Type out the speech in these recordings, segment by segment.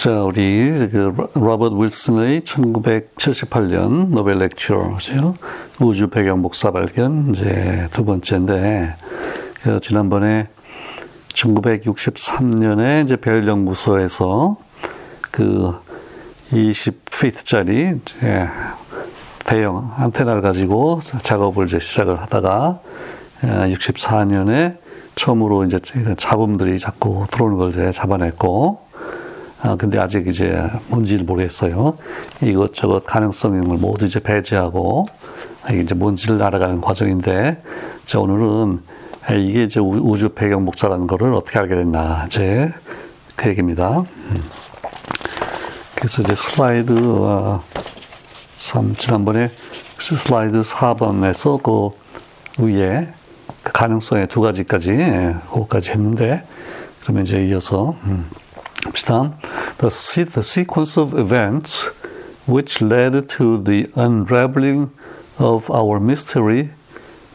자, 우리 그 로버트 윌슨의 1978년 노벨 렉처죠. 우주 배경 복사 발견 이제 두 번째인데 그 지난번에 1963년에 이제 벨 연구소에서 그 20피트짜리 대형 안테나를 가지고 작업을 이제 시작을 하다가 64년에 처음으로 이제 잡음들이 자꾸 들어오는 걸 이제 잡아냈고 아, 근데 아직 이제 뭔지를 모르겠어요. 이것저것 가능성을 모두 이제 배제하고, 이게 이제 뭔지를 알아가는 과정인데, 자, 오늘은 이게 이제 우주 배경 복사라는 거를 어떻게 알게 됐나, 이제 그 얘기입니다. 음. 그래서 이제 슬라이드, 어, 3, 지난번에 슬라이드 4번에서 그 위에 그 가능성의 두 가지까지, 예, 그거까지 했는데, 그러면 이제 이어서, 음. 봅시다. The, the sequence of events which led to the unraveling of our mystery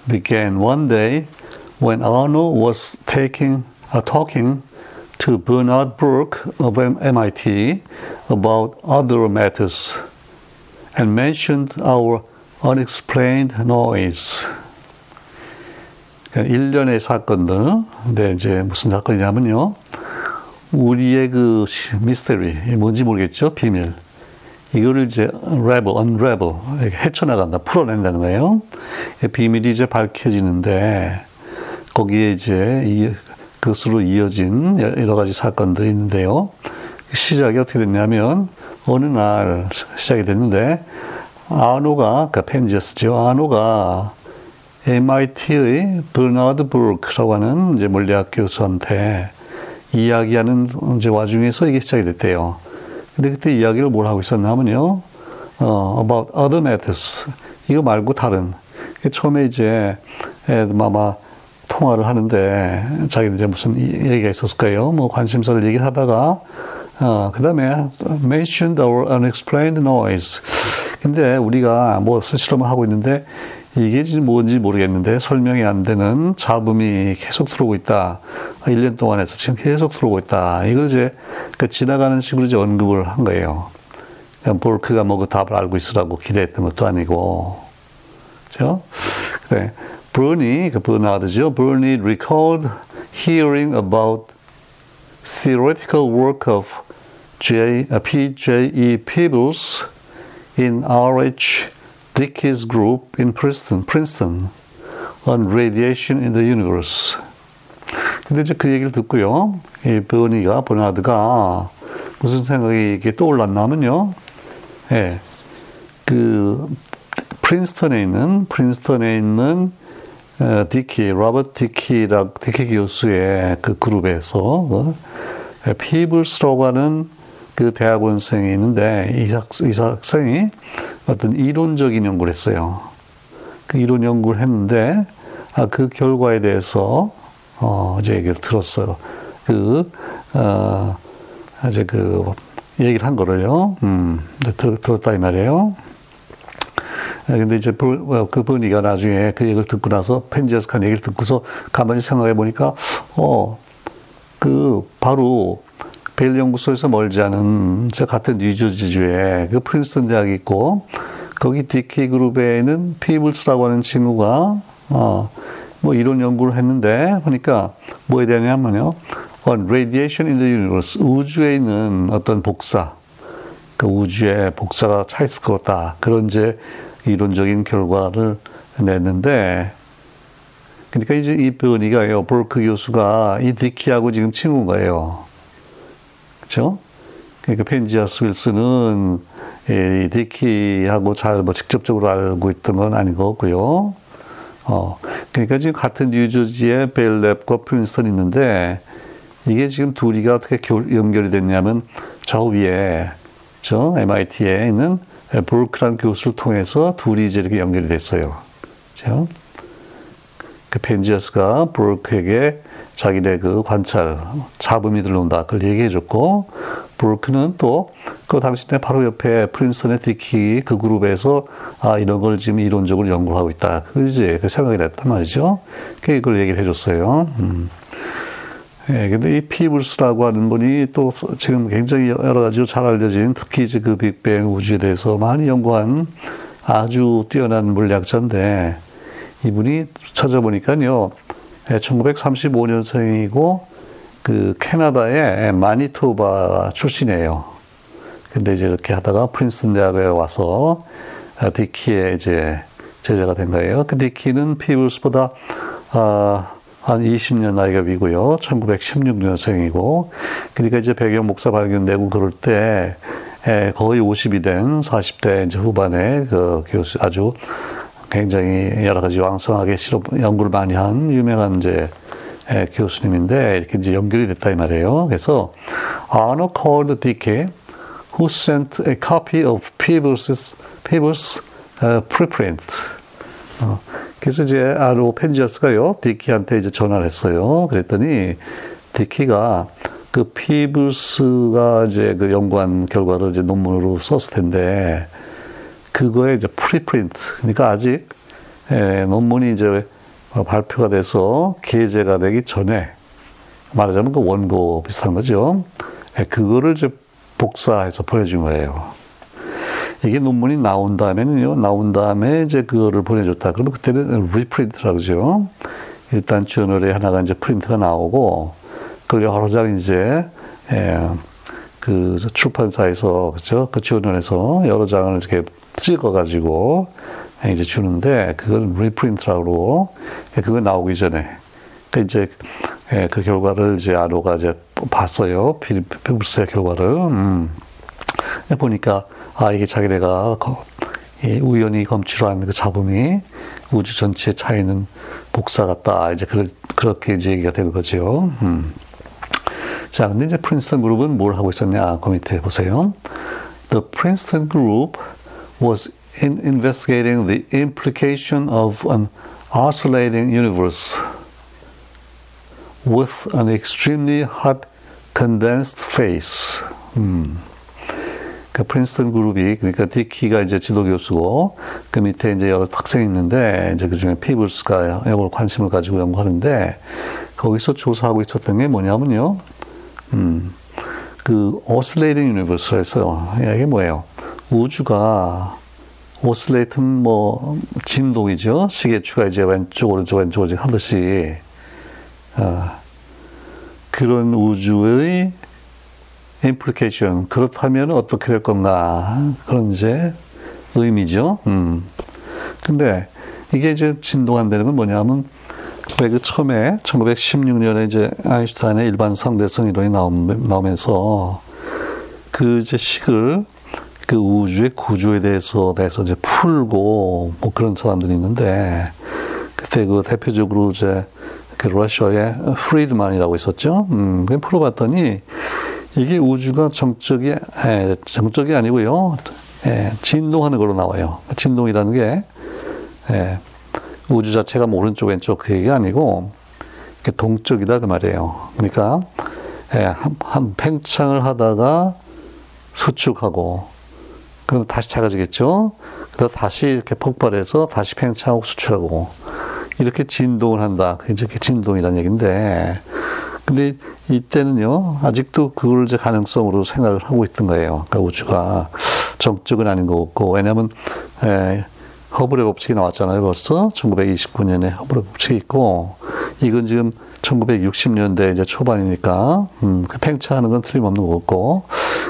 began one day when Arno was taking, uh, talking to Bernard Burke of MIT about other matters and mentioned our unexplained noise. 일련의 사건들. 근데 이제 무슨 사건이냐면요. 우리의 그 미스터리, 뭔지 모르겠죠? 비밀. 이거를 이제 unravel, unravel, 헤쳐나간다, 풀어낸다는 거예요. 비밀이 이제 밝혀지는데, 거기에 이제 이, 그것으로 이어진 여러 가지 사건들이 있는데요. 시작이 어떻게 됐냐면, 어느 날 시작이 됐는데, 아노가, 그러니까 펜지어스죠. 아노가 MIT의 버나드 브루크라고 하는 이제 물리학 교수한테 이야기하는 이제 와중에서 이게 시작이 됐대요. 근데 그때 이야기를 뭘 하고 있었냐면요. 어, about other matters. 이거 말고 다른. 처음에 이제 마마 통화를 하는데 자기는 이제 무슨 얘기가 있었을까요? 뭐 관심사를 얘기하다가 어, 그 다음에 mentioned our unexplained noise. 근데 우리가 뭐 실험을 하고 있는데 이게 뭔지 모르겠는데 설명이 안 되는 잡음이 계속 들어오고 있다. 1년 동안 해서 지금 계속 들어오고 있다. 이걸 이제 그 지나가는 식으로 이제 언급을 한 거예요. 볼크가 뭐 그 답을 알고 있으라고 기대했던 것도 아니고. 그죠? 그래. 브루니, 그 버나드죠. 브루니 recalled hearing about theoretical work of J, P.J.E. Peebles in R.H. Dickey's group in Princeton, Princeton on radiation in the universe. 근데 이제 그 얘기를 듣고요. 이 버니가, 버나드가 무슨 생각이 이게 떠올랐냐면요. 예. 그, 프린스턴에 있는, 프린스턴에 있는 어, 디키, 로버트 디키라, 디키 교수의 그 그룹에서, 어, 피블스라고 하는 그 대학원생이 있는데, 이, 학, 이 학생이 어떤 이론적인 연구를 했어요. 그 이론 연구를 했는데 아, 그 결과에 대해서 어, 이제 얘기를 들었어요. 그 어, 이제 그 얘기를 한 거를요. 음, 들, 들었다 이 말이에요. 아, 근데 이제 어, 그 나중에 그 얘기를 듣고 나서 펜지어스가 한 얘기를 듣고서 가만히 생각해 보니까 어, 그 바로 벨 연구소에서 멀지 않은 저 같은 뉴저지주에 그 프린스턴 대학이 있고 거기 디키 그룹에는 피블스라고 하는 친구가 어, 뭐 이런 연구를 했는데 보니까 뭐에 대하냐면요. on radiation in the universe 우주에 있는 어떤 복사 그 우주에 복사가 차 있을 것 같다 그런 이제 이론적인 결과를 냈는데 그러니까 이제 이 버니가요 볼크 교수가 이 디키하고 지금 친구인 거예요. 그렇죠? 그러니까 펜지아스 윌슨은 이 디키하고 잘 뭐 직접적으로 알고 있던 건 아닌 거고요. 어, 그러니까 지금 같은 뉴저지의 벨랩과 프린스턴 있는데 이게 지금 둘이가 어떻게 연결이 됐냐면 저 위에 저 MIT에 있는 브루크란 교수를 통해서 둘이 이제 이렇게 연결이 됐어요. 그렇죠? 그 펜지어스가 브루크에게 자기네 그 관찰, 잡음이 들어온다. 그걸 얘기해 줬고, 브루크는 또, 그 당시에 바로 옆에 프린스턴의 디키 그 그룹에서, 아, 이런 걸 지금 이론적으로 연구하고 있다. 그 이제 그 생각이 됐단 말이죠. 그걸 얘기를 해 줬어요. 음. 예, 근데 이 피블스라고 하는 분이 또 지금 굉장히 여러 가지로 잘 알려진 특히 이제 그 빅뱅 우주에 대해서 많이 연구한 아주 뛰어난 물리학자인데 이분이 찾아보니까요, 1935년생이고 예, 그 캐나다의 마니토바 출신이에요. 근데 이제 이렇게 하다가 프린스턴 대학에 와서 디키의 이제 제자가 된 거예요. 그 디키는 피블스보다 아, 한 20년 나이가 비고요. 1916년생이고. 그러니까 이제 배경 목사 발견되고 그럴 때 거의 50이 된 40대 이제 후반에 그 교수 아주 굉장히 여러 가지 왕성하게 실험 연구를 많이 한 유명한 이제 교수님인데 이렇게 이제 연결이 됐다 이 말이에요. 그래서 Arno called Dickey, who sent a copy of Peebles' Peebles' uh, preprint. 어, 그래서 이제 아노 펜지어스가요, 디키한테 이제 전화를 했어요. 그랬더니 디키가 그 피블스가 이제 그 연구한 결과를 이제 논문으로 썼을 텐데 그거에 이제 preprint 그러니까 아직 예, 논문이 이제 발표가 돼서 게재가 되기 전에 말하자면 그 원고 비슷한 거죠. 예, 그거를 이제 복사해서 보내준 거예요. 이게 논문이 나온 다음에는요, 나온 다음에 이제 그거를 보내줬다. 그러면 그때는 reprint라고 그러죠. 일단 저널에 하나가 이제 프린트가 나오고, 그걸 여러 장 이제, 예, 그 출판사에서, 그죠? 그 저널에서 여러 장을 이렇게 찍어가지고, 이제 주는데, 그걸 reprint라고, 예, 그거 나오기 전에. 그 이제, 예, 그 결과를 이제 아로가 이제 봤어요. 피부스의 결과를. 음. 보니까, 아, 이게 자기네가 우연히 검출한 그 잡음이 우주 전체에 차이는 복사 같다. 이제 그, 그렇게 이제 얘기가 된 거죠. 음. 자, 근데 이제 프린스턴 그룹은 뭘 하고 있었냐? 그 밑에 보세요. The Princeton group was in investigating the implication of an oscillating universe with an extremely hot condensed phase. 음. 그 프린스턴 그룹이 그러니까 디키가 이제 지도 교수고 그 밑에 이제 여러 학생이 있는데 이제 그 중에 피블스가 이걸 관심을 가지고 연구하는데 거기서 조사하고 있었던 게 뭐냐면요. 음. 그 oscillating universe에서 이게 뭐예요? 우주가 oscillate 뭐 진동이죠. 시계추가 이제 왼쪽 오른쪽 왼쪽 오른쪽 하듯이 어, 그런 우주의 implication 그렇다면 어떻게 될 건가 그런 이제 의미죠. 음. 근데 이게 이제 진동한다는 건 뭐냐면 왜 그 처음에 1916년에 이제 아인슈타인의 일반 상대성 이론이 나오면서 그 이제 식을 그 우주의 구조에 대해서 대해서 이제 풀고 뭐 그런 사람들이 있는데 그때 그 대표적으로 이제 그 러시아의 프리드만이라고 있었죠. 음, 그 풀어봤더니 이게 우주가 정적이 에, 정적이 아니고요. 에, 진동하는 걸로 나와요. 진동이라는 게 에, 우주 자체가 뭐 오른쪽 왼쪽 그 얘기가 아니고 동적이다 그 말이에요. 그러니까 한, 한 팽창을 하다가 수축하고 그럼 다시 작아지겠죠. 그래서 다시 이렇게 폭발해서 다시 팽창하고 수축하고 이렇게 진동을 한다. 이제 진동이라는 얘기인데 근데 이때는요, 아직도 그걸 이제 가능성으로 생각을 하고 있던 거예요. 그러니까 우주가 정적은 아닌 거 같고, 왜냐하면, 에, 허블의 법칙이 나왔잖아요, 벌써. 1929년에 허블의 법칙이 있고, 이건 지금 1960년대 이제 초반이니까, 음, 그 팽창하는 건 틀림없는 거 같고,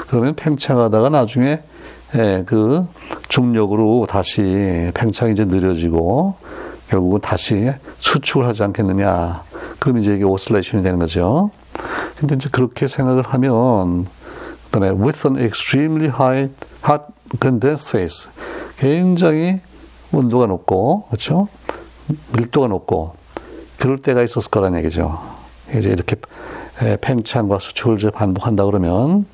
그러면 팽창하다가 나중에, 에, 그 중력으로 다시 팽창이 이제 느려지고, 결국은 다시 수축을 하지 않겠느냐. 그럼 이제 이게 오슬레이션이 되는 거죠. 근데 이제 그렇게 생각을 하면, 그 다음에 with an extremely high, hot condensed phase. 굉장히 온도가 높고, 그렇죠? 밀도가 높고, 그럴 때가 있었을 거란 얘기죠. 이제 이렇게 팽창과 수축을 이제 반복한다 그러면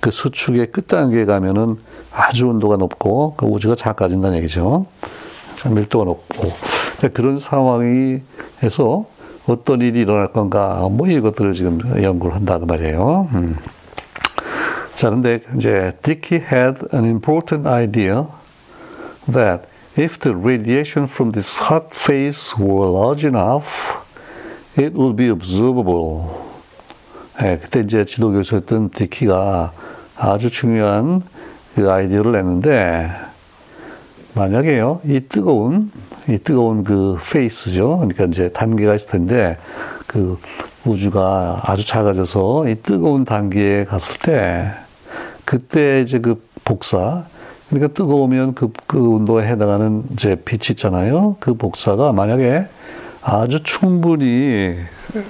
그 수축의 끝단계에 가면은 아주 온도가 높고 그 우주가 작아진다는 얘기죠. 밀도가 높고 그런 상황이 해서 어떤 일이 일어날 건가, 뭐 이것들을 지금 연구를 한다 그 말이에요. 음. 자, 근데 이제 Dickey had an important idea that if the radiation from this hot phase were large enough, it would be observable. 예, 그때 이제 지도 교수였던 디키가 아주 중요한 그 아이디어를 냈는데 만약에요 이 뜨거운 이 뜨거운 그 페이스죠 그러니까 이제 단계가 있을 텐데 그 우주가 아주 작아져서 이 뜨거운 단계에 갔을 때 그때 이제 그 복사 그러니까 뜨거우면 그, 그 온도에 해당하는 이제 빛이 있잖아요. 그 복사가 만약에 아주 충분히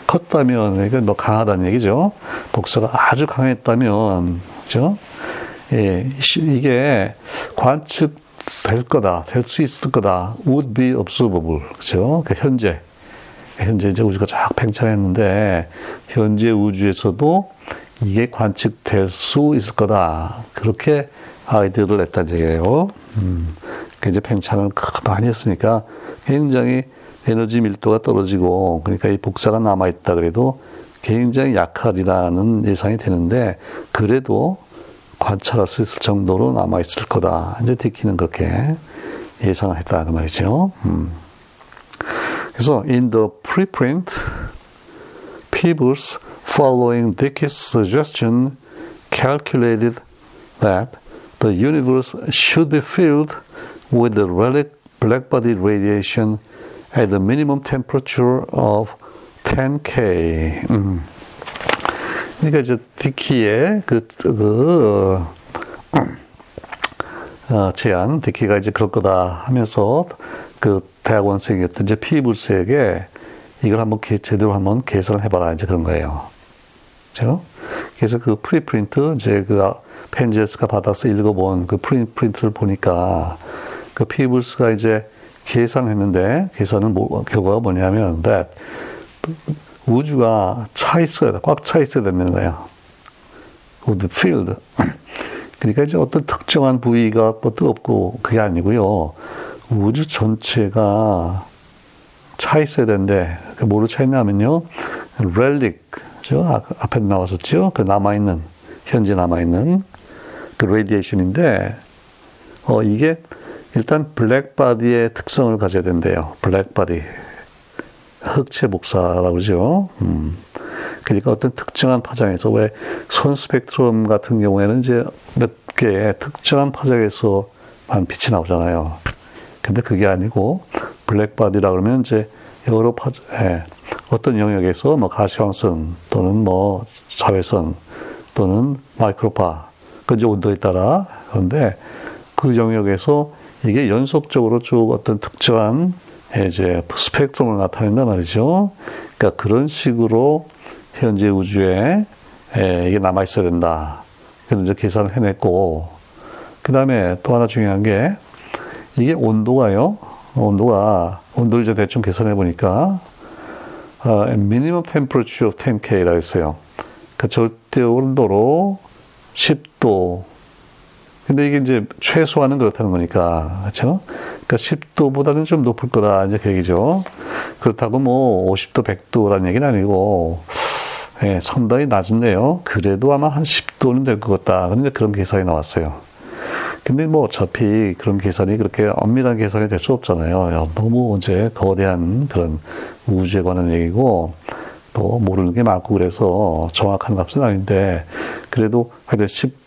컸다면, 그러니까 너 강하다는 얘기죠. 복사가 아주 강했다면, 그죠? 예, 이게 관측 될 거다, 될 수 있을 거다, would be observable, 그죠? 그 현재. 현재 이제 우주가 쫙 팽창했는데, 현재 우주에서도 이게 관측될 수 있을 거다. 그렇게 아이디어를 냈다는 얘기예요. 음, 이제 팽창을 많이 했으니까 굉장히 에너지 밀도가 떨어지고 그러니까 이 복사가 남아 있다 그래도 굉장히 약하리라는 예상이 되는데 그래도 관찰할 수 있을 정도로 남아 있을 거다. 이제 디키는 그렇게 예상을 했다는 말이죠. 음. 그래서 in the preprint, Peebles, following Dickey's suggestion, calculated that the universe should be filled with the relic blackbody radiation at the minimum temperature of 10K. 음. 그러니까 이제 디키의 그, 그, 어, 제안, 디키가 이제 그럴 거다 하면서 그 대학원생이었던 이제 피블스에게 이걸 한번 제대로 한번 계산을 해봐라. 이제 그런 거예요. 그죠? 그래서 그 preprint, 이제 그 펜지어스가 받아서 읽어본 그 프린트를 보니까 그 피블스가 이제 계산했는데 계산은 뭐, 결과가 뭐냐면 that 우주가 차 있어야 꽉 차 있어야 되는 거예요. would filled. 그러니까 이제 어떤 특정한 부위가 뭐 뜨겁고 그게 아니고요. 우주 전체가 차 있어야 되는데 그 뭐로 차 있냐면요. relic, 저 아, 앞에 나왔었죠. 그 남아 있는 현재 남아 있는 그 radiation인데 어 이게 일단 black body의 특성을 가져야 된대요. 블랙바디 흑체 복사라고 그러죠. 음. 그러니까 어떤 특정한 파장에서 왜 선 스펙트럼 같은 경우에는 이제 몇 개의 특정한 파장에서만 빛이 나오잖아요. 근데 그게 아니고 블랙바디라 그러면 이제 여러 파 예, 어떤 영역에서 뭐 가시광선 또는 뭐 자외선 또는 마이크로파 그 이제 온도에 따라 그런데 그 영역에서 이게 연속적으로 쭉 어떤 특정한 이제 스펙트럼을 나타낸단 말이죠. 그러니까 그런 식으로 현재 우주에 이게 남아 있어야 된다. 그래서 이제 계산을 해냈고 그 다음에 또 하나 중요한 게 이게 온도가요. 온도가 온도를 이제 대충 계산해 보니까 어, minimum temperature of 10K라고 했어요. 그 절대 온도로 10도. 근데 이게 이제 최소한은 그렇다는 거니까, 그렇죠? 그러니까 10도보다는 좀 높을 거다 이제 그 얘기죠. 그렇다고 뭐 50도, 100도라는 얘기는 아니고, 예, 상당히 낮은데요. 그래도 아마 한 10도는 될 것 같다. 그런데 그런 계산이 나왔어요. 근데 뭐 어차피 그런 계산이 그렇게 엄밀한 계산이 될 수 없잖아요. 너무 이제 거대한 그런 우주에 관한 얘기고, 또 모르는 게 많고 그래서 정확한 값은 아닌데 그래도 하여튼 10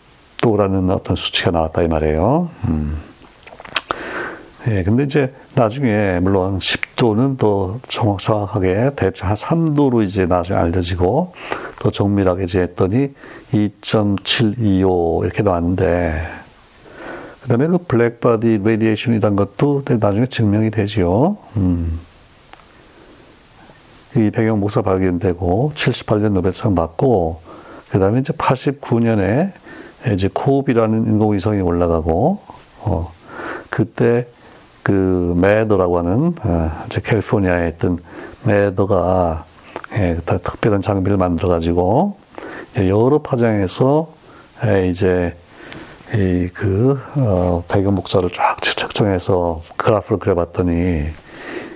도라는 어떤 수치가 나왔다 이 말이에요. 음. 예, 근데 이제 나중에 물론 10도는 또 정확, 정확하게 대충 한 3도로 이제 나중에 알려지고 더 정밀하게 이제 했더니 2.725 이렇게 나왔는데 그 다음에 그 black body radiation이란 것도 나중에 증명이 되지요. 음. 이 배경 복사 발견되고 78년 노벨상 받고 그 다음에 이제 89년에 이제 코옵이라는 인공위성이 올라가고 어 그때 그 매더라고 하는 어, 이제 캘리포니아에 있던 매더가 예, 특별한 장비를 만들어 가지고 여러 파장에서 예, 이제 이그 어, 배경 목사를 쫙 측정해서 그래프를 그려봤더니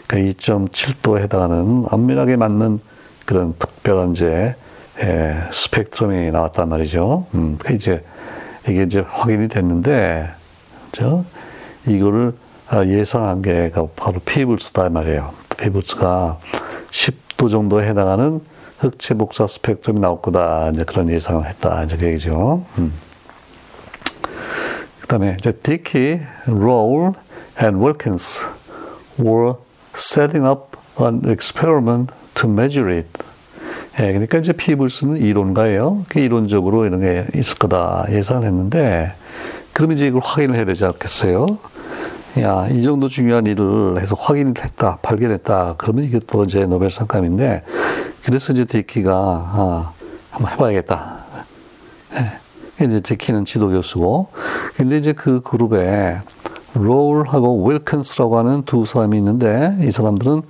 그 2.7도에 해당하는 엄밀하게 맞는 그런 특별한 이제 예, 스펙트럼이 나왔단 말이죠. 음, 그 이제 이게 이제 확인이 됐는데, 저 이거를 아, 예상한 게 바로 피블스다 말이에요. 피블스가 10도 정도에 해당하는 흑체 복사 스펙트럼이 나올 거다. 이제 그런 예상을 했다. 이제 그 얘기죠. 음. 그 다음에 이제 디키, 롤, and Wilkins were setting up an experiment to measure it. 예, 그러니까 이제 피블스는 이론가예요. 그 이론적으로 이런 게 있을 거다 예상을 했는데, 그럼 이제 이걸 확인을 해야 되지 않겠어요? 야, 이 정도 중요한 일을 해서 확인을 했다, 발견했다. 그러면 이게 또 이제 노벨 상감인데, 그래서 이제 디키가, 아, 한번 해봐야겠다. 예. 이제 디키는 지도 교수고, 근데 이제 그 그룹에 롤하고 윌킨스라고 하는 두 사람이 있는데, 이 사람들은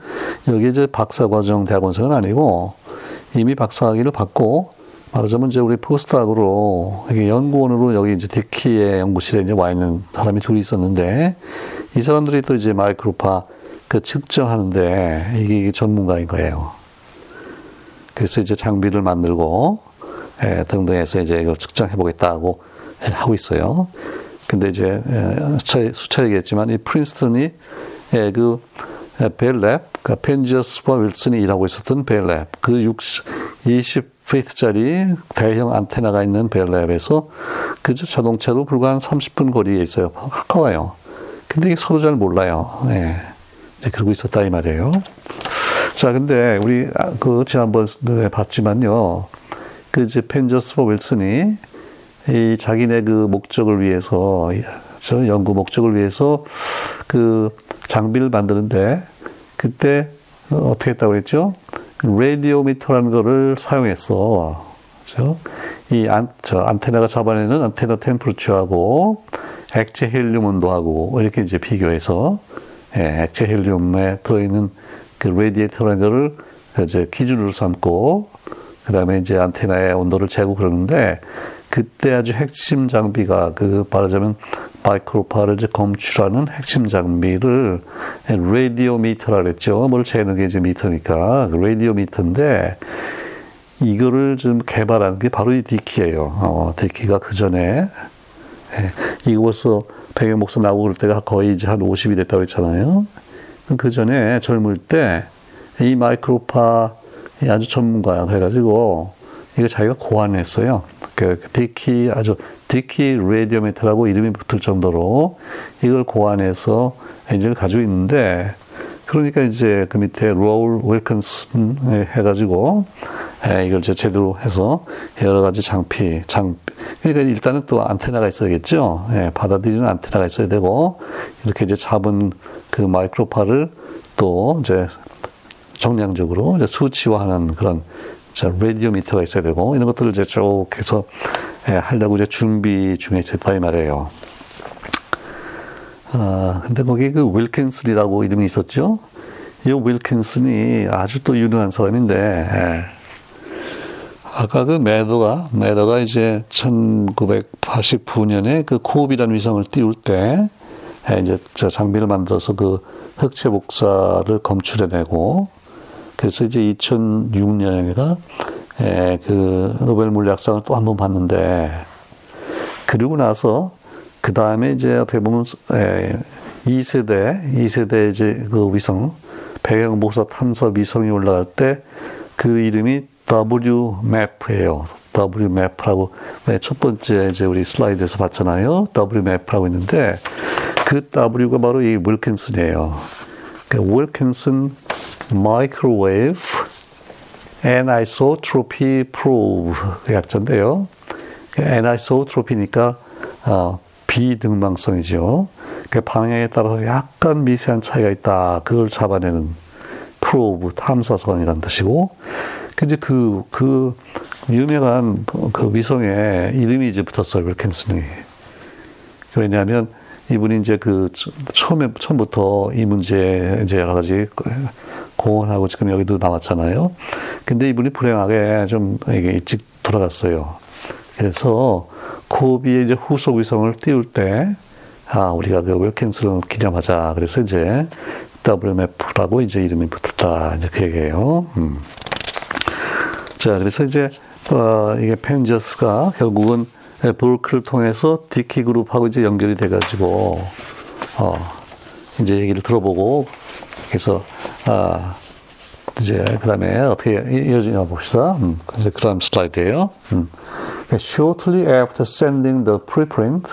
여기 이제 박사과정 대학원생은 아니고, 이미 박사학위를 받고, 말하자면 이제 우리 포스트학으로 연구원으로 여기 이제 데키의 연구실에 이제 와 있는 사람이 둘이 있었는데 이 사람들이 또 이제 마이크로파 그 측정하는데 이게 전문가인 거예요. 그래서 이제 장비를 만들고 예, 등등해서 이제 이걸 측정해 보겠다고 하고 있어요. 근데 이제 예, 수차, 수차 얘기했지만 이 프린스턴이 예, 그 벨랩, 그러니까 펜지어스와 윌슨이 일하고 있었던 벨랩, 그 60, 20피트짜리 대형 안테나가 있는 벨랩에서 그저 자동차로 불과 한 30분 거리에 있어요. 가까워요. 근데 서로 잘 몰라요. 예. 이제 그러고 있었다 이 말이에요. 자, 근데 우리 아, 그 지난번에 봤지만요. 그 이제 펜저스와 윌슨이 이 자기네 그 목적을 위해서 저 연구 목적을 위해서 그 장비를 만드는데 그때 어떻게 했다고 그랬죠? 라디오미터라는 거를 사용했어. 그죠? 이 안, 저 안테나가 잡아내는 안테나 템프루처하고 액체 헬륨 온도하고 이렇게 이제 비교해서 예, 액체 헬륨에 들어있는 그 라디에이터라는 거를 이제 기준으로 삼고 그 다음에 이제 안테나의 온도를 재고 그러는데 그때 아주 핵심 장비가 그 말하자면 마이크로파를 이제 검출하는 핵심 장비를 라디오미터라 그랬죠. 뭘 재는 게 이제 미터니까 라디오미터인데 이거를 좀 개발한 게 바로 이 디키예요. 어, 디키가 그 전에 예, 이거 벌써 배경 목소 나오고 그럴 때가 거의 이제 한 50이 됐다고 했잖아요. 그 전에 젊을 때 이 마이크로파 아주 전문가야. 그래가지고 이거 자기가 고안했어요. 그 디키 아주 디키 radiometer라고 이름이 붙을 정도로 이걸 고안해서 엔진을 가지고 있는데 그러니까 이제 그 밑에 롤 윌킨스 해가지고 이걸 이제 제대로 해서 여러 가지 장비, 장 그러니까 일단은 또 안테나가 있어야겠죠. 예, 받아들이는 안테나가 있어야 되고 이렇게 이제 잡은 그 마이크로파를 또 이제 정량적으로 이제 수치화하는 그런 자, 라디오미터가 있어야 되고 이런 것들을 이제 쭉 해서 예, 하려고 이제 준비 중에 있었다 이 말이에요. 아, 근데 거기 그 윌킨슨이라고 이름이 있었죠. 이 윌킨슨이 아주 또 유능한 사람인데, 예. 아까 그 매더가, 매더가 이제 1989년에 그 코옵이라는 위성을 띄울 때, 예, 이제 저 장비를 만들어서 그 흑체 복사를 검출해내고, 그래서 이제 2006년에가 예, 그 노벨 물리학상을 또 한 번 받는데, 그리고 나서 그 다음에 이제 어떻게 보면 에, 2세대, 2세대 이제 그 위성, 배경 복사 탐사 위성이 올라갈 때 그 이름이 WMAP예요. WMAP라고 네, 첫 번째 이제 우리 슬라이드에서 봤잖아요. WMAP라고 있는데 그 W가 바로 이 윌킨슨이에요. 그 윌킨슨 Microwave Anisotropy Probe 그 약자인데요. Anisotropy니까 어, 비등방성이죠. 그 방향에 따라서 약간 미세한 차이가 있다. 그걸 잡아내는 프로브 탐사선이라는 뜻이고, 이제 그, 그, 유명한 그 위성에 이름이 이제 붙었어요. 윌킨슨이. 왜냐하면 이분이 이제 그 처음에, 처음부터 이 문제 이제 여러 가지 공헌하고 지금 여기도 나왔잖아요. 근데 이분이 불행하게 좀 이게 일찍 돌아갔어요. 그래서 코비의 이제 후속 위성을 띄울 때, 아, 우리가 그 웰킨스를 기념하자. 그래서 이제 WMF라고 이제 이름이 붙었다. 이제 그 얘기예요. 음. 자, 그래서 이제, 어, 이게 펜저스가 결국은 볼크를 통해서 디키 그룹하고 이제 연결이 돼가지고, 어, 이제 얘기를 들어보고, 그래서, 아, 이제 그 다음에 어떻게 이어지냐 봅시다. 음, 이제 그 다음 슬라이드예요. 음. Shortly after sending the preprint,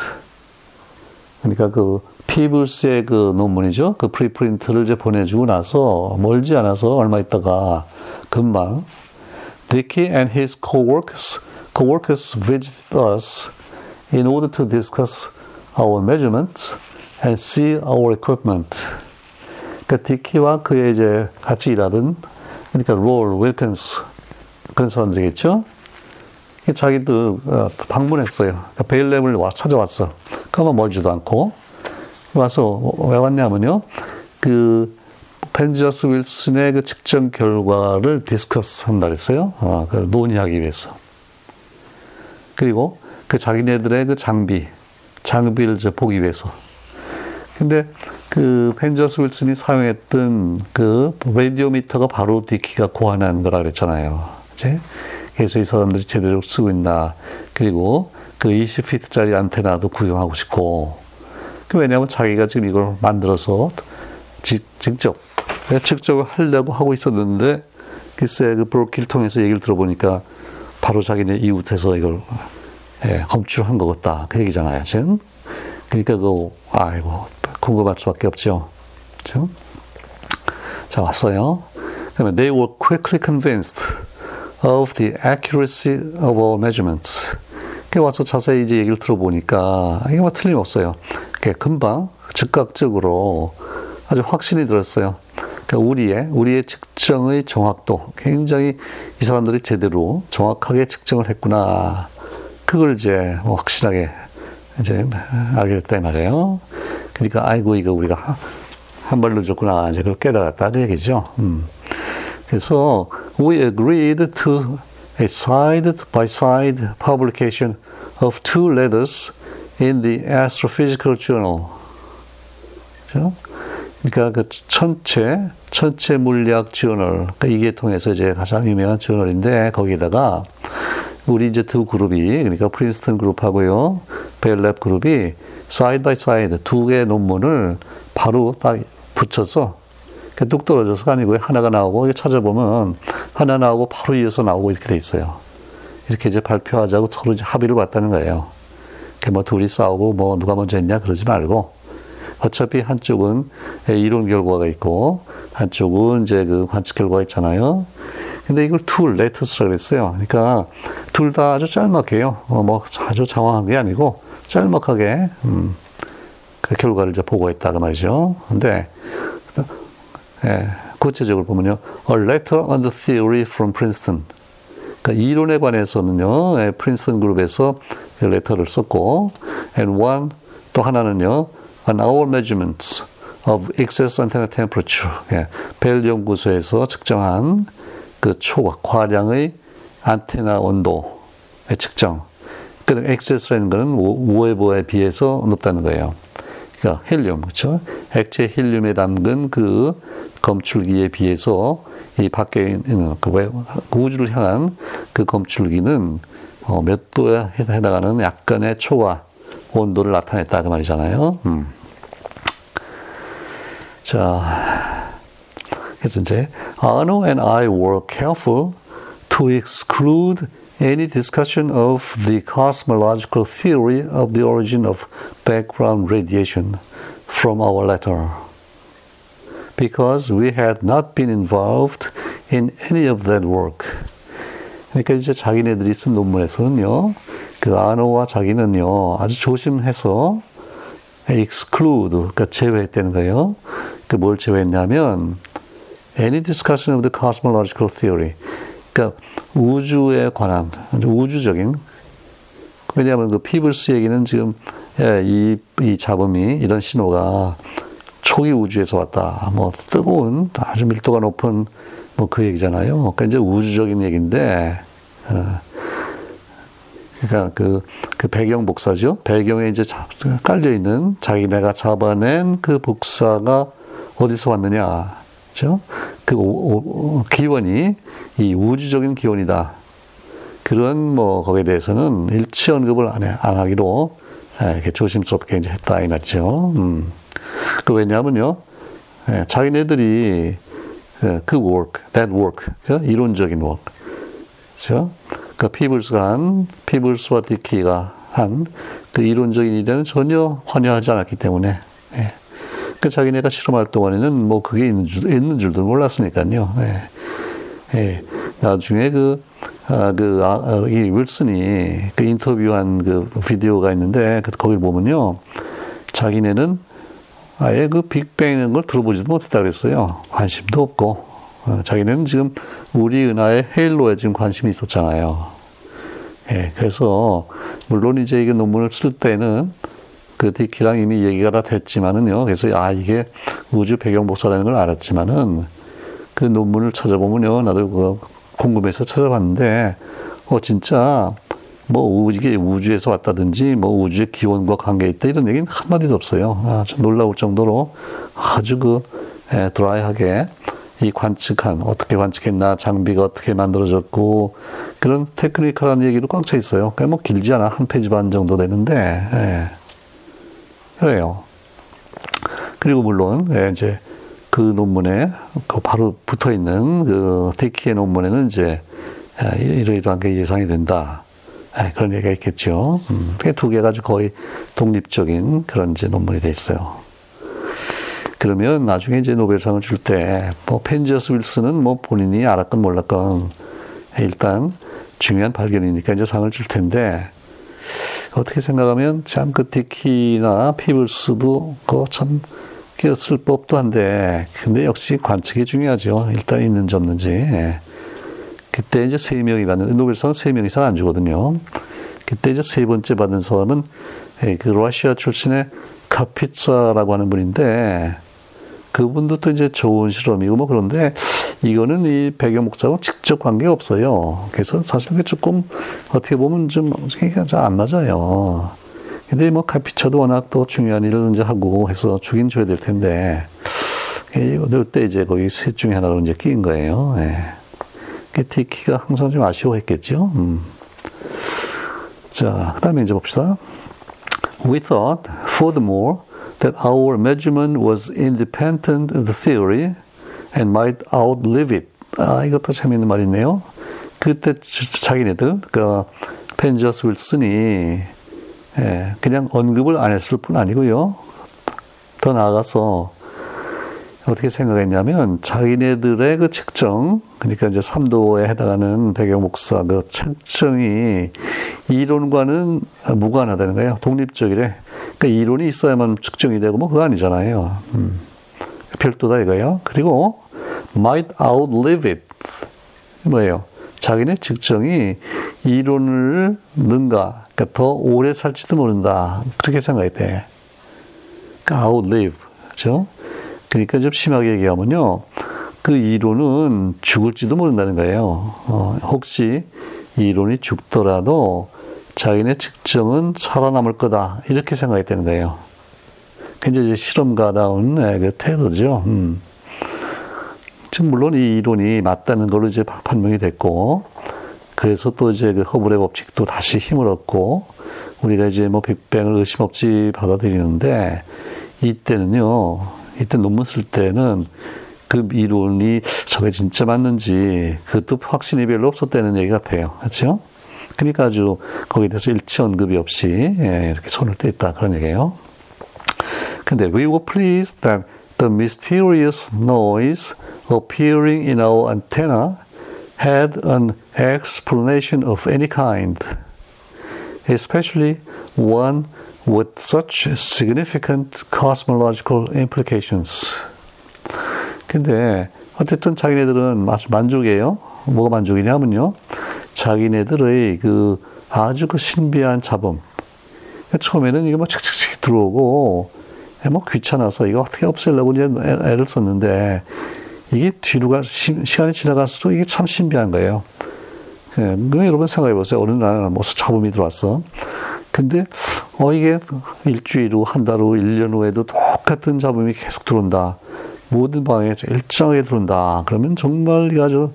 그러니까 그 피블스의 그 논문이죠. 그 preprint를 이제 보내주고 나서 멀지 않아서 얼마 있다가 금방 Dicke and his co-workers, co-workers visited us in order to discuss our measurements and see our equipment. 그러니까 디키와 그의 이제 같이 일하던 그러니까 롤, 윌킨스 그런 사람들이겠죠. 자기들 어, 방문했어요. 그러니까 Bell Lab을 와 찾아왔어. 그러면 멀지도 않고 와서 왜 왔냐면요. 그 펜지어스 윌슨의 그 측정 결과를 discuss 한다 그랬어요. 어, 그걸 논의하기 위해서. 그리고 그 자기네들의 그 장비, 장비를 보기 위해서. 근데 그 펜지어스 윌슨이 사용했던 그 radiometer가 바로 디키가 고안한 거라 그랬잖아요. 이제 그래서 이 사람들이 제대로 쓰고 있나. 그리고 그 20피트짜리 안테나도 구경하고 싶고. 그 왜냐하면 자기가 지금 이걸 만들어서 직접 측정을 하려고 하고 있었는데 글쎄 그 브로키를 통해서 얘기를 들어보니까 바로 자기네 이웃에서 이걸 예, 검출한 것 같다 그 얘기잖아요 지금 그러니까 그 아이고 궁금할 수밖에 없죠 그렇죠? 자 왔어요 그러면 they were quickly convinced of the accuracy of our measurements 그 와서 자세히 이제 얘기를 들어보니까 이게 뭐 틀림없어요 금방 즉각적으로 아주 확신이 들었어요. 그러니까 우리의 우리의 측정의 정확도 굉장히 이 사람들이 제대로 정확하게 측정을 했구나. 그걸 이제 뭐 확실하게 이제 알게 됐다 말이에요. 그러니까 아이고 이거 우리가 한발 늦었구나 이제 그걸 깨달았다 그 얘기죠. 음. 그래서 we agreed to a side by side publication of two letters in the Astrophysical Journal. 그렇죠? 그러니까 그 천체, 천체 물리학 저널, 그러니까 이게 통해서 이제 가장 유명한 저널인데 거기에다가 우리 이제 두 그룹이 그러니까 프린스턴 그룹하고요, Bell Lab 그룹이 side by side 두 개의 논문을 바로 딱 붙여서 뚝 떨어져서 아니고 하나가 나오고 찾아보면 하나 나오고 바로 이어서 나오고 이렇게 돼 있어요. 이렇게 이제 발표하자고 서로 이제 합의를 봤다는 거예요. 뭐 둘이 싸우고 뭐 누가 먼저 했냐 그러지 말고 어차피 한쪽은 이론 결과가 있고 한쪽은 이제 그 관측 결과가 있잖아요. 근데 이걸 two, letters라고 했어요. 그러니까 둘 다 아주 짤막해요. 어, 뭐 아주 장황한 게 아니고 짤막하게 음, 그 결과를 이제 보고했다가 말이죠. 근데 예, 구체적으로 보면요, a letter on the theory from Princeton. 그러니까 이론에 관해서는요, 예, 프린스턴 그룹에서 그 레터를 썼고, and one 또 하나는요, on our measurements of excess antenna temperature. 예, 벨 연구소에서 측정한 그 초과, 과량의 안테나 온도의 측정. 그 excess라는 거는 우에보에 비해서 높다는 거예요. 그러니까 헬륨, 그렇죠? 액체 헬륨에 담근 그 검출기에 비해서 이 밖에 있는 그 우주를 향한 그 검출기는 어, 몇 도에 해당하는 약간의 초과 온도를 나타냈다 그 말이잖아요. 음. 자, 그래서 이제 Arno and I were careful to exclude any discussion of the cosmological theory of the origin of background radiation from our letter. Because we had not been involved in any of that work. 그러니까 이제 자기네들이 쓴 논문에서는요, 그 아노와 자기는요, 아주 조심해서 exclude, 그러니까 제외했다는 거예요. 그 뭘 제외했냐면, any discussion of the cosmological theory. 그러니까 우주에 관한, 우주적인, 왜냐하면 그 피블스 얘기는 지금 예, 이, 이 잡음이, 이런 신호가 초기 우주에서 왔다. 뭐 뜨거운, 아주 밀도가 높은 뭐 그 얘기잖아요. 그러니까 이제 우주적인 얘기인데, 어, 그러니까 그, 그 배경 복사죠. 배경에 이제 깔려 있는 자기네가 잡아낸 그 복사가 어디서 왔느냐. 그죠? 그 기원이 이 우주적인 기원이다. 그런 뭐 거기에 대해서는 일치 언급을 안, 해, 안 하기로 이렇게 조심스럽게 이제 했다 이 말이죠. 음. 그 왜냐하면요, 예, 자기네들이 그, 그 work, that work, 그 이론적인 work. 그죠? 그 피블스가 한, 피블스와 디키가 한 그 이론적인 일에는 전혀 관여하지 않았기 때문에, 예. 그 자기네가 실험할 동안에는 뭐 그게 있는 줄, 있는 줄도 몰랐으니까요. 예. 예. 나중에 그, 아, 그, 아, 이 윌슨이 그 인터뷰한 그 비디오가 있는데, 그, 거기 보면요. 자기네는 아예 그 빅뱅이라는 걸 들어보지도 못했다 그랬어요. 관심도 없고. 어, 자기네는 지금 우리 은하의 헤일로에 지금 관심이 있었잖아요. 예, 그래서, 물론 이제 이게 논문을 쓸 때는 그 디키랑 이미 얘기가 다 됐지만은요. 그래서 아, 이게 우주 배경 복사라는 걸 알았지만은 그 논문을 찾아보면요. 나도 그 궁금해서 찾아봤는데, 어, 진짜 뭐 이게 우주에서 왔다든지 뭐 우주의 기원과 관계 있다 이런 얘기는 한마디도 없어요. 아주 놀라울 정도로 아주 그 에, 드라이하게 이 관측한 어떻게 관측했나 장비가 어떻게 만들어졌고 그런 technical한 얘기로 꽉 차 있어요. 그냥 뭐 길지 않아 한 페이지 반 정도 되는데 예. 그래요. 그리고 물론 예, 이제 그 논문에 그 바로 붙어 있는 그 디키의 논문에는 이제 이러이러한 게 예상이 된다. 그런 얘기가 있겠죠. 음, 두 개가 아주 거의 독립적인 그런 이제 논문이 돼 있어요. 그러면 나중에 이제 노벨상을 줄 때, 뭐, 펜지어스 윌슨은 뭐 본인이 알았건 몰랐건, 일단 중요한 발견이니까 이제 상을 줄 텐데, 어떻게 생각하면 참 그 디키나 피블스도 그참 쓸 법도 한데, 근데 역시 관측이 중요하죠. 일단 있는지 없는지. 그때 이제 세 명이 받는, 노벨상 세 명 이상 안 주거든요. 그때 이제 세 번째 받은 사람은 그 러시아 출신의 카피차라고 하는 분인데, 그분도 또 이제 좋은 실험이고 뭐 그런데 이거는 이 배경 목적하고 직접 관계가 없어요. 그래서 사실 그게 조금 어떻게 보면 좀안 맞아요. 근데 뭐 카피차도 워낙 또 중요한 일을 이제 하고 해서 주긴 줘야 될 텐데 이때 이제 거기 셋 중에 하나로 이제 끼인 거예요. 예. 티키가 항상 좀 아쉬워했겠죠. 음. 자, 그 다음에 이제 봅시다. We thought, furthermore, that our measurement was independent of the theory and might outlive it. 아, 이것도 재밌는 말이네요. 그때 자기네들, 그, 펜저스 윌슨이, 예, 그냥 언급을 안 했을 뿐 아니고요. 더 나아가서, 어떻게 생각했냐면, 자기네들의 그 측정, 그러니까 이제 3도에 해당하는 배경 목사 그 측정이 이론과는 무관하다는 거예요. 독립적이래. 그러니까 이론이 있어야만 측정이 되고 뭐 그거 아니잖아요. 음. 별도다 이거예요. 그리고 might outlive it 뭐예요? 자기네 측정이 이론을 능가, 그러니까 더 오래 살지도 모른다. 그렇게 생각했대. 그러니까 outlive, 그죠? 그러니까 좀 심하게 얘기하면요. 그 이론은 죽을지도 모른다는 거예요. 어, 혹시 이론이 죽더라도 자기네 측정은 살아남을 거다. 이렇게 생각했다는 거예요. 굉장히 실험가다운 네, 그 태도죠. 음. 지금 물론 이 이론이 맞다는 걸로 이제 판명이 됐고, 그래서 또 이제 그 허블의 법칙도 다시 힘을 얻고, 우리가 이제 뭐 빅뱅을 의심 없이 받아들이는데, 이때는요, 이때 논문 쓸 때는 그 이론이 저게 진짜 맞는지 그것도 확신이 별로 없었다는 얘기 같아요. 그렇죠? 그러니까 아주 거기에 대해서 일치 언급이 없이 예, 이렇게 손을 뗐다 그런 얘기예요. 근데 we were pleased that the mysterious noise appearing in our antenna had an explanation of any kind, especially one with such significant cosmological implications. 근데 어쨌든 자기네들은 아주 만족이에요. 뭐가 만족이냐면요. 자기네들의 그 아주 그 신비한 잡음. 처음에는 이게 뭐 칙칙칙 들어오고 뭐 귀찮아서 이거 어떻게 없애려고 이제 애를 썼는데 이게 뒤로 가 시간이 지나갈수록 이게 참 신비한 거예요. 예, 그 여러분 생각해 보세요. 어느 날 무슨 잡음이 들어왔어. 근데 어 이게 일주일 후, 한 달 후, 일 년 후에도 똑같은 잡음이 계속 들어온다. 모든 방에 일정하게 들어온다. 그러면 정말 이거 아주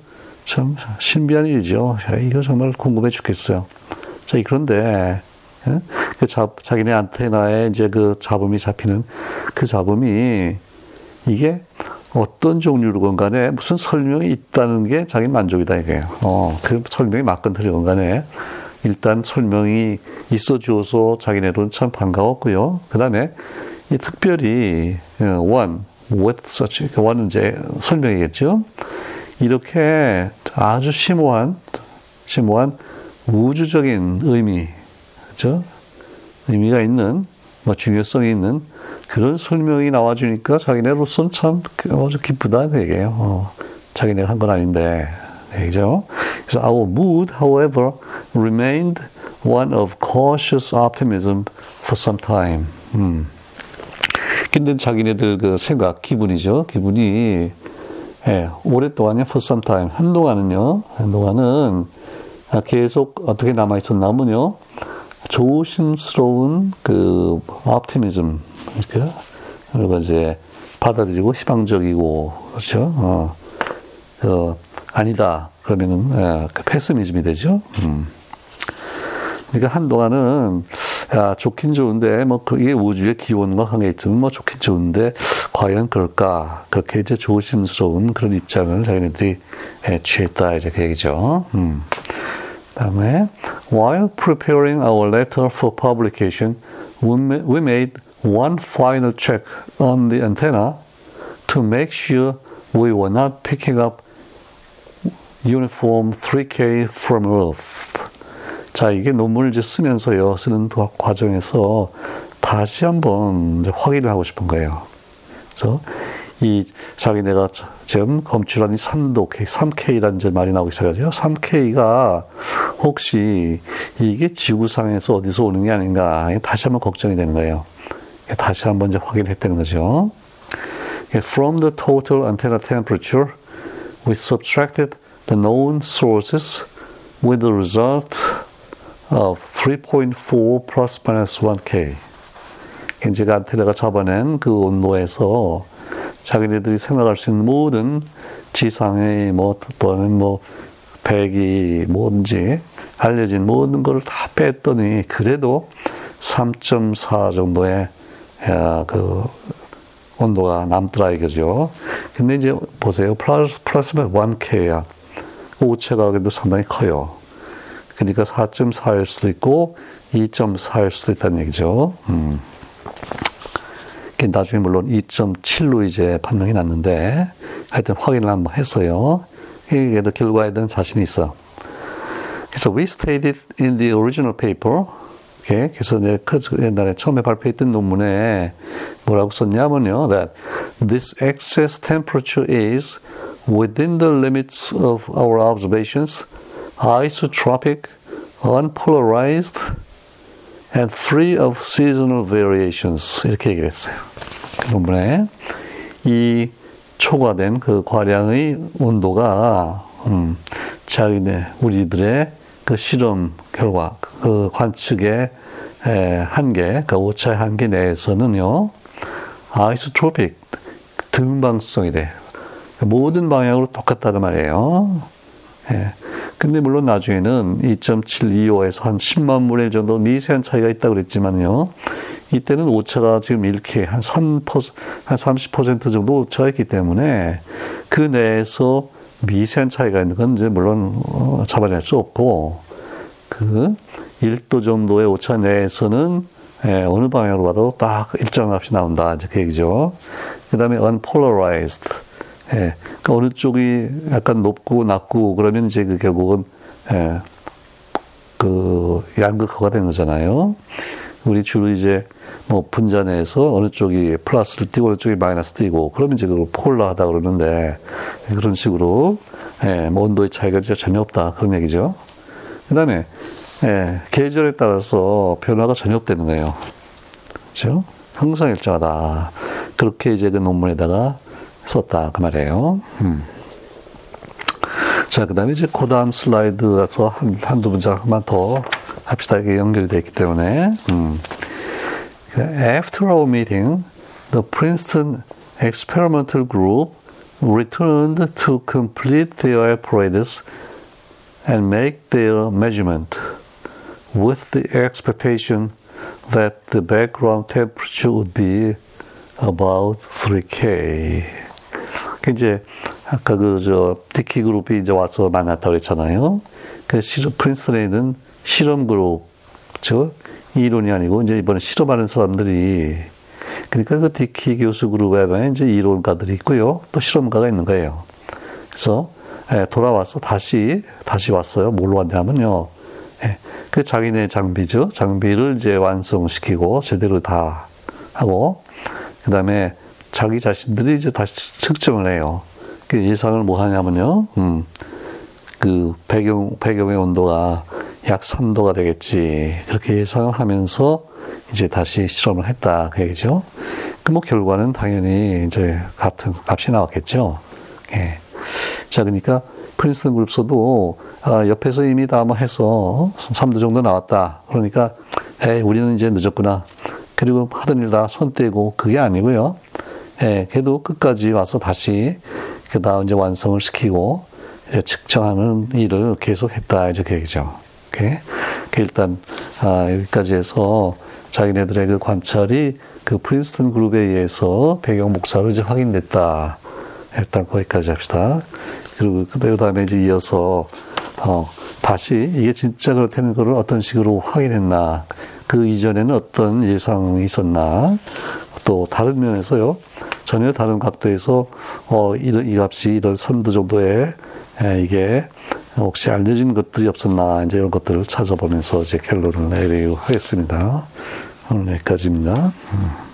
참 신비한 일이죠. 이거 정말 궁금해 죽겠어요. 자, 그런데 예? 그 잡, 자기네 안테나에 이제 그 잡음이 잡히는 그 잡음이 이게 어떤 종류로건 간에 무슨 설명이 있다는 게 자기 만족이다 이게요. 어, 그 설명이 맞건 틀리건 간에 일단 설명이 있어 주어서 자기네들은 참 반가웠고요. 그 다음에 이 특별히 one with such one은 이제 설명이겠죠. 이렇게 아주 심오한 심오한 우주적인 의미, 그죠? 의미가 있는 뭐 중요성이 있는 그런 설명이 나와주니까 자기네로서는 참 아주 기쁘다 되게요. 어, 자기네가 한 건 아닌데, 그죠? 그래서 our mood, however, remained one of cautious optimism for some time. 음. 근데 자기네들 그 생각, 기분이죠. 기분이 예, 오랫동안요, for some time. 한동안은요, 한동안은 계속 어떻게 남아 있었나면요, 조심스러운 그 optimism, 그렇죠? 그리고 이제 받아들이고 희망적이고, 그렇죠? 어, 어 아니다. 그러면은, 예, 그 패스미즘이 되죠. 음. 그러니까 한동안은 야 좋긴 좋은데 뭐 그게 우주의 기원과 관계있지만 뭐 좋긴 좋은데 과연 그럴까 그렇게 이제 조심스러운 그런 입장을 자기네들이 취했다 이제 그 얘기죠. 음. 다음에 while preparing our letter for publication, we made one final check on the antenna to make sure we were not picking up uniform 3K from Earth. 자, 이게 논문을 이제 쓰면서요, 쓰는 과정에서 다시 한번 확인을 하고 싶은 거예요. 그래서 이 자기네가 지금 검출한 이 3도 K, 3K라는 말이 나오기 시작하죠. 3K가 혹시 이게 지구상에서 어디서 오는 게 아닌가 다시 한번 걱정이 되는 거예요. 다시 한번 이제 확인했다는 거죠. From the total antenna temperature, we subtracted the known sources with the result of 3.4 plus minus 1K. 제가 안테나가 잡아낸 그 온도에서 자기네들이 생각할 수 있는 모든 지상의 뭐 또는 뭐 백이 뭐든지 알려진 모든 걸다 뺐더니 그래도 3.4 정도의 그 온도가 남더라 이거죠. 근데 이제 보세요. 플러스, 플러스면 1K야. 오체가 그래도 상당히 커요. 그러니까 4.4일 수도 있고 2.4일 수도 있다는 얘기죠. 음. 나중에 물론 2.7로 이제 판명이 났는데 하여튼 확인을 한번 했어요. 이게도 결과에 대한 자신이 있어. 그래서 we stated in the original paper okay, 그래서 이제 그 옛날에 처음에 발표했던 논문에 뭐라고 썼냐면요. that this excess temperature is within the limits of our observations isotropic, unpolarized, and free of seasonal variations. 이렇게 얘기를 했어요. 그 논문에 이 초과된 그 과량의 온도가 음, 자기네 우리들의 그 실험 결과 그 관측의 에, 한계, 그 오차의 한계 내에서는요 아이소트로픽 등방성이 돼 모든 방향으로 똑같다는 말이에요. 예. 근데 물론 나중에는 2.725에서 한 10만 분의 정도 미세한 차이가 있다고 그랬지만요. 이때는 오차가 지금 이렇게 한 3%, 한 30% 정도 오차가 있기 때문에 그 내에서 미세한 차이가 있는 건 이제 물론 어, 잡아낼 수 없고 그 1도 정도의 오차 내에서는 예, 어느 방향으로 봐도 딱 일정 값이 나온다. 이제 그 얘기죠. 그 다음에 unpolarized. 예, 그러니까 어느 쪽이 약간 높고 낮고 그러면 이제 그 결국은 예, 그 양극화가 되는 거잖아요. 우리 주로 이제 뭐 분자 내에서 어느 쪽이 플러스를 띄고 어느 쪽이 마이너스 띄고 그러면 이제 그걸 폴라하다 그러는데 그런 식으로 예, 뭐 온도의 차이가 전혀 없다 그런 얘기죠. 그다음에 예, 계절에 따라서 변화가 전혀 없다는 거예요. 그렇죠? 항상 일정하다. 그렇게 이제 그 논문에다가 썼다 그 말이에요. 음. 자, 그 다음에 이제 그 다음 슬라이드에서 한, 한두 문장만 더 합시다. 이게 되어 있기 때문에. 음. After our meeting, the Princeton experimental group returned to complete their apparatus and make their measurement with the expectation that the background temperature would be about 3K. 그 이제 아까 그저 디키 그룹이 이제 와서 만났다고 했잖아요. 그 실험 프린스턴에 있는 실험 그룹 저 이론이 아니고 이제 이번에 실험하는 사람들이 그러니까 그 디키 교수 그룹에 이제 이론가들이 있고요. 또 실험가가 있는 거예요. 그래서 예, 돌아와서 다시 다시 왔어요. 뭘로 왔냐면요. 예, 그 자기네 장비죠. 장비를 이제 완성시키고 제대로 다 하고 그 다음에 자기 자신들이 이제 다시 측정을 해요. 그 예상을 뭐 하냐면요. 음, 그 배경 배경의 온도가 약 3도가 되겠지. 그렇게 예상을 하면서 이제 다시 실험을 했다. 그 얘기죠. 그 뭐 결과는 당연히 이제 같은 값이 나왔겠죠. 예. 자, 그러니까 프린스턴 그룹서도 아, 옆에서 이미 다 뭐 해서 3도 정도 나왔다. 그러니까 에이, 우리는 이제 늦었구나. 그리고 하던 일 다 손 떼고 그게 아니고요. 예, 그래도 끝까지 와서 다시 그다 이제 완성을 시키고 이제 측정하는 일을 계속했다 이제 그 얘기죠. 오케이. 그 일단 아, 여기까지 해서 자기네들의 그 관찰이 그 프린스턴 그룹에 의해서 배경 목사로 이제 확인됐다. 일단 거기까지 합시다. 그리고 그 다음에 이제 이어서 어, 다시 이게 진짜 그렇다는 거를 어떤 식으로 확인했나. 그 이전에는 어떤 예상이 있었나. 또 다른 면에서요. 전혀 다른 각도에서 어, 이, 이 값이 이런 선도 정도의 에, 이게 혹시 알려진 것들이 없었나 이제 이런 것들을 찾아보면서 이제 결론을 내리고 하겠습니다. 오늘 여기까지입니다. 음.